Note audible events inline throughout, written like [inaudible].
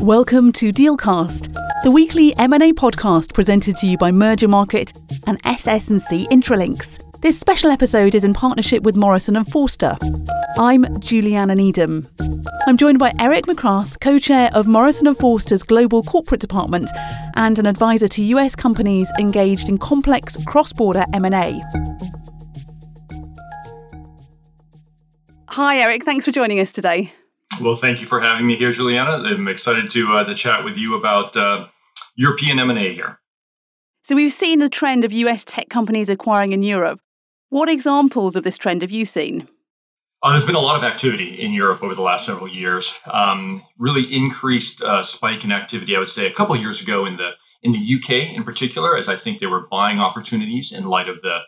Welcome to Dealcast, the weekly M&A podcast presented to you by Mergermarket and SS&C Intralinks. This special episode is in partnership with Morrison and Foerster. I'm Juliana Needham. I'm joined by Eric McCrath, co-chair of Morrison and Foerster's Global Corporate Department and an advisor to US companies engaged in complex cross-border M&A. Hi Eric, thanks for joining us today. Well, thank you for having me here, Juliana. I'm excited to uh, to chat with you about uh, European M&A here. So we've seen the trend of US tech companies acquiring in Europe. What examples of this trend have you seen? Uh, there's been a lot of activity in Europe over the last several years. Um, really increased uh, spike in activity, I would say, a couple of years ago in the in the UK in particular, as I think they were buying opportunities in light of the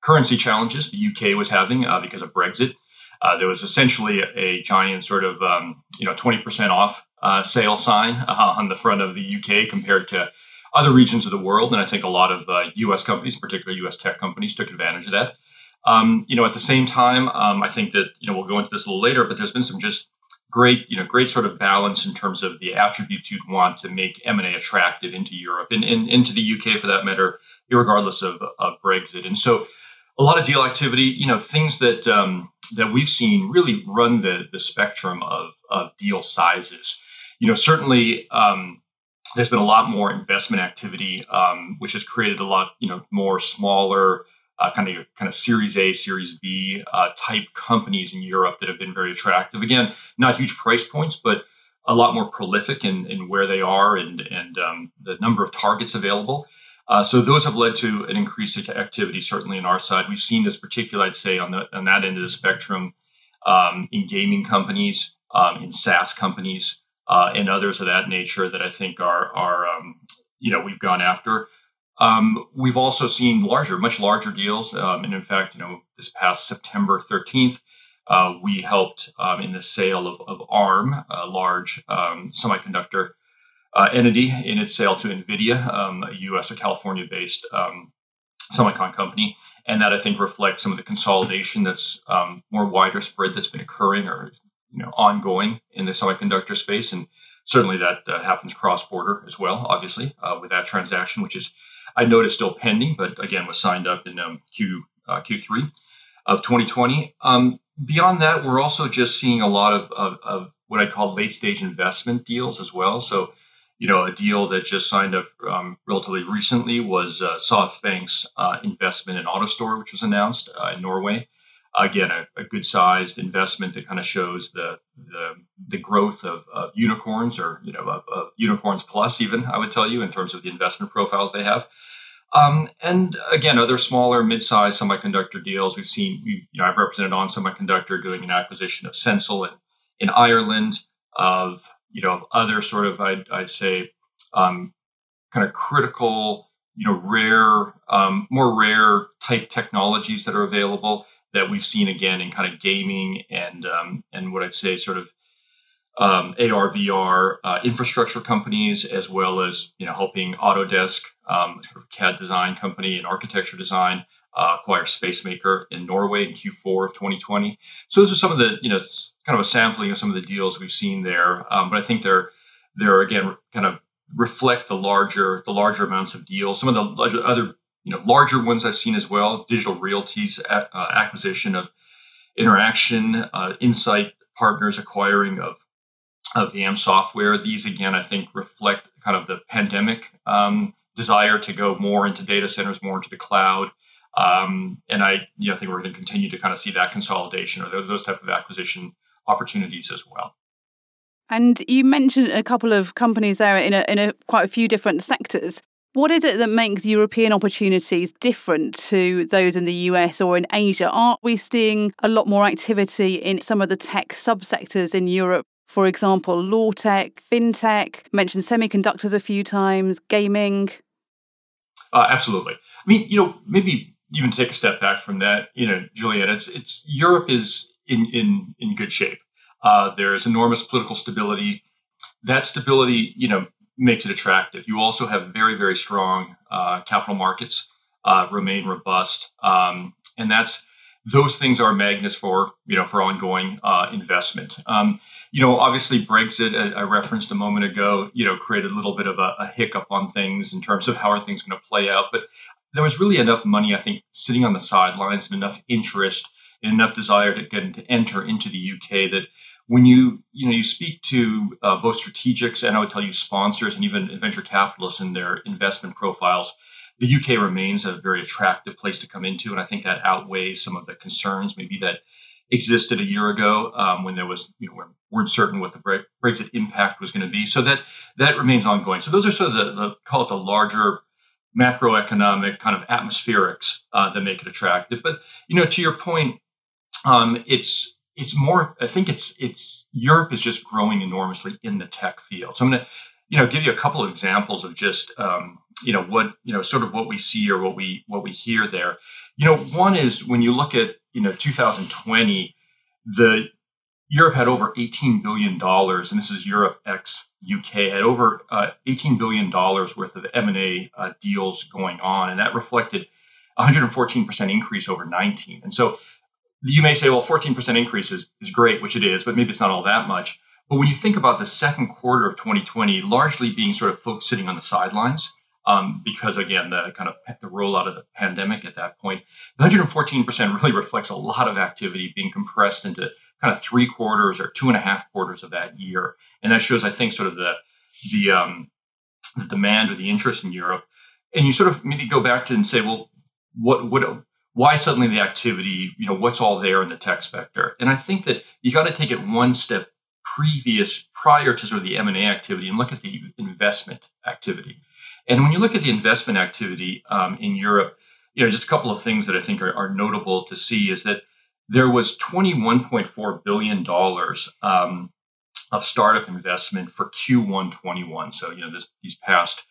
currency challenges the UK was having uh, because of Brexit. Uh, there was essentially a, giant sort of um, you know 20% off uh, sale sign uh, on the front of the UK compared to other regions of the world, and I think a lot of U.S. Uh, companies, particularly U.S. tech companies, took advantage of that. Um, you know, at the same time, um, I think that you know we'll go into this a little later, but there's been some just great, you know, great sort of balance in terms of the attributes you'd want to make M&A attractive into Europe and, and into the UK for that matter, regardless of, of Brexit. And so a lot of deal activity, you know, things that um, that we've seen really run the the spectrum of of deal sizes. You know, certainly um, there's been a lot more investment activity, um, which has created a lot, you know, more smaller. Uh, kind of kind of Series A, Series B uh, type companies in Europe that have been very attractive. Again, not huge price points, but a lot more prolific in, in where they are and and um, the number of targets available. Uh, so those have led to an increased activity, certainly on our side. We've seen this particularly, I'd say, on, the, on that end of the spectrum um, in gaming companies, um, in SaaS companies, uh, and others of that nature that I think are, are um, you know, we've gone after. Um, we've also seen larger, much larger deals. Um, and in fact, you know, this past September 13th, uh, we helped um, in the sale of, of ARM, a large semiconductor uh, entity in its sale to NVIDIA, um, a US, a California based um, semicon company. And that I think reflects some of the consolidation that's um, more wider spread that's been occurring or you know ongoing in the semiconductor space. And certainly that uh, happens cross border as well, obviously, uh, with that transaction, which is, I noticed, still pending, but again, was signed up in um, Q, uh, Q3 of 2020. Um, beyond that, we're also just seeing a lot of, of, of what I call late stage investment deals as well. So you know, a deal that just signed up um, relatively recently was uh, SoftBank's uh, investment in AutoStore, which was announced uh, in Norway. Again, a, a good sized investment that kind of shows the, the, the growth of, of, unicorns or, you know, of, of, unicorns plus even, I would tell you, in terms of the investment profiles they have. Um, and again, other smaller, mid-sized semiconductor deals we've seen. We've, you know, I've represented ON Semiconductor doing an acquisition of SensL in, in Ireland, of you know, other sort of, I'd, I'd say, um, kind of critical, you know, rare, um, more rare type technologies that are available that we've seen again in kind of gaming and um, and what I'd say sort of um, AR VR uh, infrastructure companies, as well as you know helping Autodesk, um, sort of CAD design company and architecture design, uh, acquire Spacemaker in Norway in Q4 of 2020. So those are some of the, you know, kind of a sampling of some of the deals we've seen there. Um, but I think they're they're again kind of reflect the larger the larger amounts of deals. Some of the other you know larger ones I've seen as well. Digital Realty's uh, acquisition of Interxion, uh, Insight Partners acquiring of of Veeam software. These again, I think, reflect kind of the pandemic um, desire to go more into data centers, more into the cloud. Um, and I you know, think we're going to continue to kind of see that consolidation or those, those type of acquisition opportunities as well. And you mentioned a couple of companies there in a, in a quite a few different sectors. What is it that makes European opportunities different to those in the US or in Asia? Aren't we seeing a lot more activity in some of the tech subsectors in Europe? For example, law tech, fintech, mentioned semiconductors a few times, gaming. Uh, absolutely. I mean, you know, maybe even take a step back from that, you know, Juliet, it's it's Europe is in in in good shape. Uh, there's enormous political stability. That stability, you know, makes it attractive. You also have very very strong uh, capital markets, uh, remain robust, um, and that's those things are magnets for you know for ongoing uh, investment. Um, you know, obviously Brexit, I, I, referenced a moment ago, you know, created a little bit of a, a hiccup on things in terms of how are things going to play out. But there was really enough money, I think, sitting on the sidelines and enough interest and enough desire to get to enter into the UK that when you you know you speak to uh, both strategics and I would tell you sponsors and even venture capitalists in their investment profiles, the UK remains a very attractive place to come into, and I think that outweighs some of the concerns maybe that existed a year ago um, when there was you know we weren't certain what the Brexit impact was going to be. So that that remains ongoing. So those are sort of the, the call it the larger macroeconomic kind of atmospherics uh, that make it attractive. But you know, to your point, um, it's it's more. I think it's it's Europe is just growing enormously in the tech field. So I'm going to you know give you a couple of examples of just um, you know what you know sort of what we see or what we what we hear there. You know, one is when you look at you know 2020, the Europe had over 18 billion dollars, and this is Europe ex UK had over uh, 18 billion dollars worth of M&A uh, deals going on, and that reflected 114 percent increase over 19. And so you may say, well, 14 percent increase is, is great, which it is, but maybe it's not all that much. But when you think about the second quarter of 2020 largely being sort of folks sitting on the sidelines, um, because again, the kind of the rollout of the pandemic at that point, the 114% really [laughs] reflects a lot of activity being compressed into kind of three quarters or two and a half quarters of that year. And that shows, I think, sort of the, the, um, the demand or the interest in Europe. And you sort of maybe go back to and say, well, what, what, why suddenly the activity, you know, what's all there in the tech sector? And I think that you got to take it one step previous, prior to sort of the M&A activity and look at the investment activity. And when you look at the investment activity um, in Europe, you know, just a couple of things that I think are, are notable to see is that there was $21.4 billion um, of startup investment for Q1 21. So, you know, this, these past,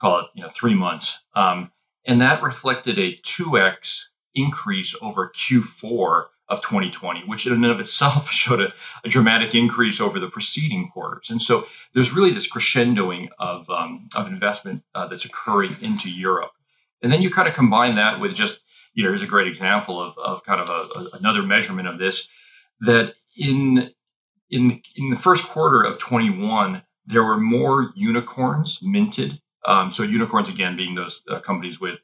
call it, you know, three months. Um, and that reflected a 2x increase over Q4 of 2020, which in and of itself [laughs] showed a, a, dramatic increase over the preceding quarters. And so there's really this crescendoing of, um, of investment uh, that's occurring into Europe. And then you kind of combine that with just, you know, here's a great example of, of kind of a, a, another measurement of this, that in, in, in the first quarter of 21, there were more unicorns minted. Um, so unicorns, again, being those uh, companies with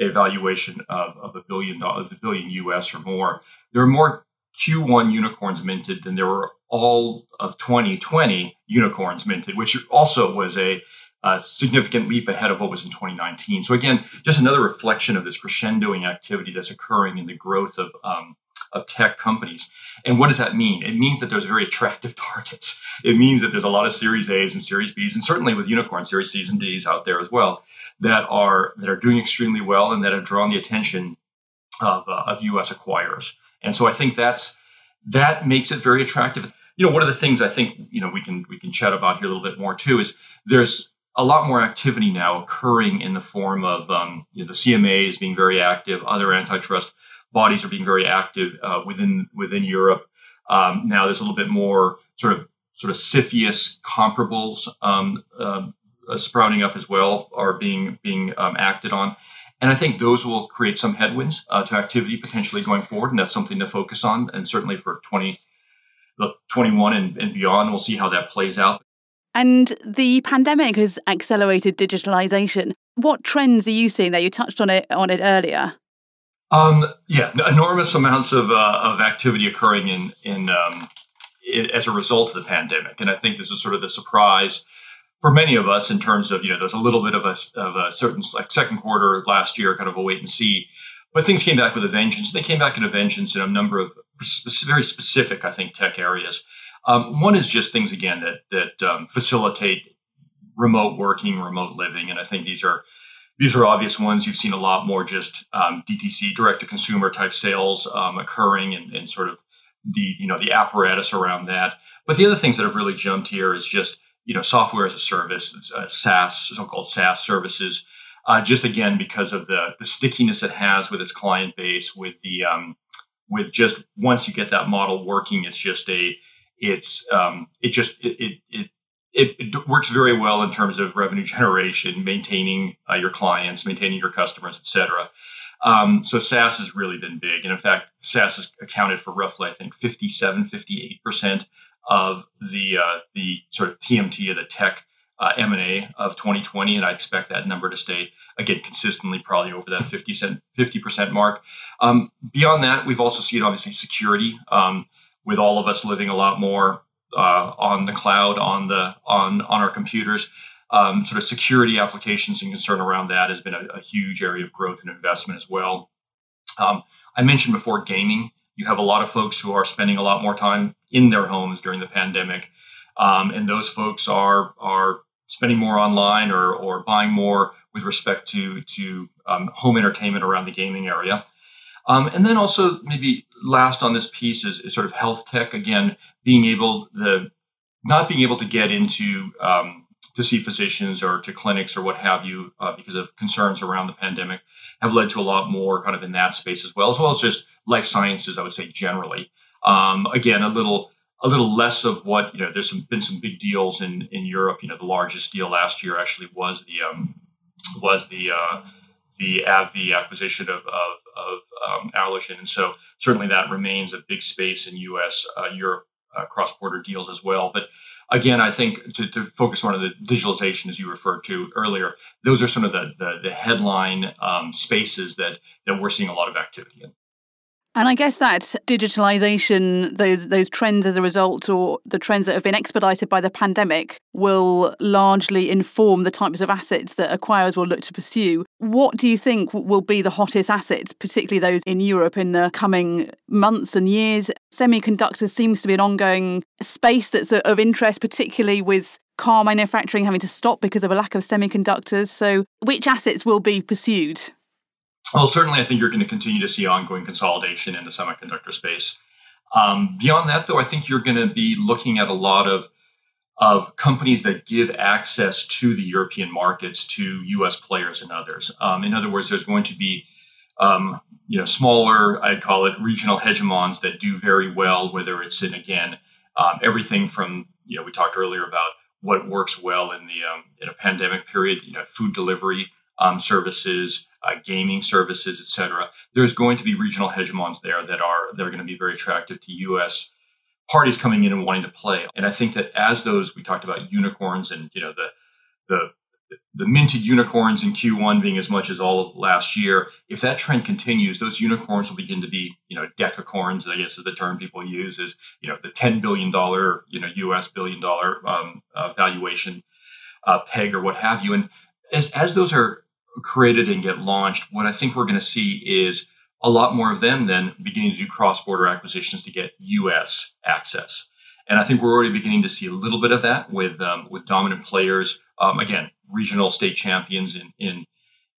a valuation of, of a billion dollars, a billion US or more. There were more Q1 unicorns minted than there were all of 2020 unicorns minted, which also was a, a, significant leap ahead of what was in 2019. So again, just another reflection of this crescendoing activity that's occurring in the growth of um, of tech companies. And what does that mean? It means that there's very attractive [laughs] targets. It means that there's a lot of Series A's and Series B's, and certainly with unicorn Series C's and D's out there as well that are that are doing extremely well and that have drawn the attention of, uh, of U.S. acquirers. And so I think that's that makes it very attractive. You know, one of the things I think you know we can we can chat about here a little bit more too is there's a lot more activity now occurring in the form of um, you know, the CMA is being very active, other antitrust bodies are being very active uh, within within Europe. Um, now there's a little bit more sort of sort of CFIUS comparables um, uh, uh, sprouting up as well are being being um, acted on. And I think those will create some headwinds uh, to activity potentially going forward. And that's something to focus on. And certainly for 20, 21 and, and beyond, we'll see how that plays out. And the pandemic has accelerated digitalization. What trends are you seeing there? You touched on it on it earlier. Um, yeah, enormous amounts of, uh, of activity occurring in in um, as a result of the pandemic, and I think this is sort of the surprise for many of us in terms of you know there's a little bit of a, of a certain like second quarter last year kind of a wait and see but things came back with a vengeance. They came back in a vengeance in a number of very specific i think tech areas. Um, one is just things again that that um, facilitate remote working remote living and i think these are these are obvious ones. You've seen a lot more just um, dtc direct to consumer type sales um, occurring and, and sort of the you know the apparatus around that. But the other things that have really jumped here is just you know, software as a service, uh, SaaS, so-called SaaS services. Uh, just again because of the the stickiness it has with its client base, with the um, with just once you get that model working, it's just a it's um, it just it, it, it it, works very well in terms of revenue [laughs] generation, maintaining uh, your clients, maintaining your customers, et cetera. Um, so SaaS has really been big. And in fact, SaaS has accounted for roughly, I think, 57, 58% of the, uh, the sort of TMT of the tech uh, M&A of 2020. And I expect that number to stay, again, consistently probably over that 50 cent, 50% mark. Um, beyond that, we've also seen obviously security um, with all of us living a lot more uh, on the cloud, on the on on our computers um, sort of security applications and concern around that has been a, a huge area of growth and investment as well. Um, I mentioned before gaming. You have a lot of folks who are spending a lot more time in their homes during the pandemic, um, and those folks are are spending more online or or buying more with respect to to um, home entertainment around the gaming area. Um, and then also maybe last on this piece is, is, sort of health tech. Again, being able the not being able to get into um, to see physicians or to clinics or what have you uh, because of concerns around the pandemic have led to a lot more kind of in that space as well, as well as just life sciences, I would say generally. Um, again, a little a little less of what you know. There's some, been some big deals in in Europe. You know, the largest deal last year actually was the um, was the uh, the AbbVie acquisition of of, of um, Allergan, and so certainly that remains a big space in U.S. Uh, Europe uh, cross border deals as well. But again, I think to, to, focus on the digitalization, as you referred to earlier, those are some of the, the, the headline um, spaces that, that we're seeing a lot of activity in. And I guess that digitalization, those those trends as a result, or the trends that have been expedited by the pandemic, will largely inform the types of assets that acquirers will look to pursue. What do you think will be the hottest assets, particularly those in Europe, in the coming months and years? Semiconductors seems to be an ongoing space that's uh, of interest, particularly with car manufacturing having to stop because of a lack of semiconductors. So, which assets will be pursued? Well, certainly, I think you're going to continue to see ongoing consolidation in the semiconductor space. Um, beyond that, though, I think you're going to be looking at a lot of of companies that give access to the European markets to U.S. players and others. Um, in other words, there's going to be um, you know smaller, I'd call it regional hegemons that do very well, whether it's in again um, everything from you know we talked earlier about what works well in the um, in a pandemic period, you know, food delivery um, services uh, gaming services, et cetera. There's going to be regional hegemons there that are that are going to be very attractive to U.S. parties coming in and wanting to play. And I think that as those we talked about unicorns and you know the the the minted unicorns in Q1 being as much as all of last year. If that trend continues, those unicorns will begin to be, you know, decacorns, I guess is the term people use, is, you know, the $10 billion, you know, US billion dollar um, uh, valuation uh, peg or what have you. And as, as those are created and get launched, what I think we're going to see is a lot more of them then beginning to do cross border acquisitions to get US access. And I think we're already beginning to see a little bit of that with um, with dominant players. Um, again, regional state champions in in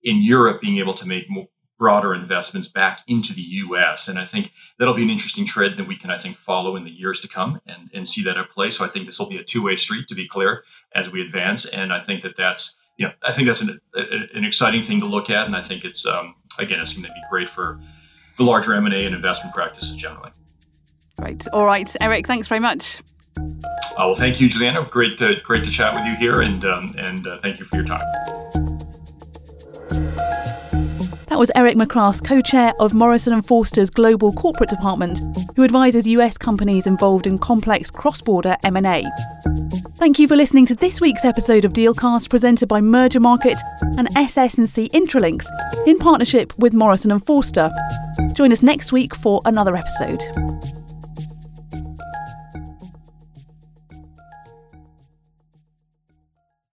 in Europe being able to make more broader investments back into the U.S. And I think that'll be an interesting trend that we can, I think, follow in the years to come and, and see that at play. So I think this will be a two way street, to be clear, as we advance. And I think that that's know, I think that's an, an exciting thing to look at, and I think it's um, again, it's going to be great for the larger M and A and investment practices generally. Right. All right, Eric. Thanks very much. Uh, well, thank you, Juliana. Great to great to chat with you here, and um, and uh, thank you for your time. That was Eric McCrath, co-chair of Morrison & Foerster's Global Corporate Department, who advises US companies involved in complex cross-border M&A. Thank you for listening to this week's episode of Dealcast presented by Mergermarket and SS&C Intralinks in partnership with Morrison & Foerster. Join us next week for another episode.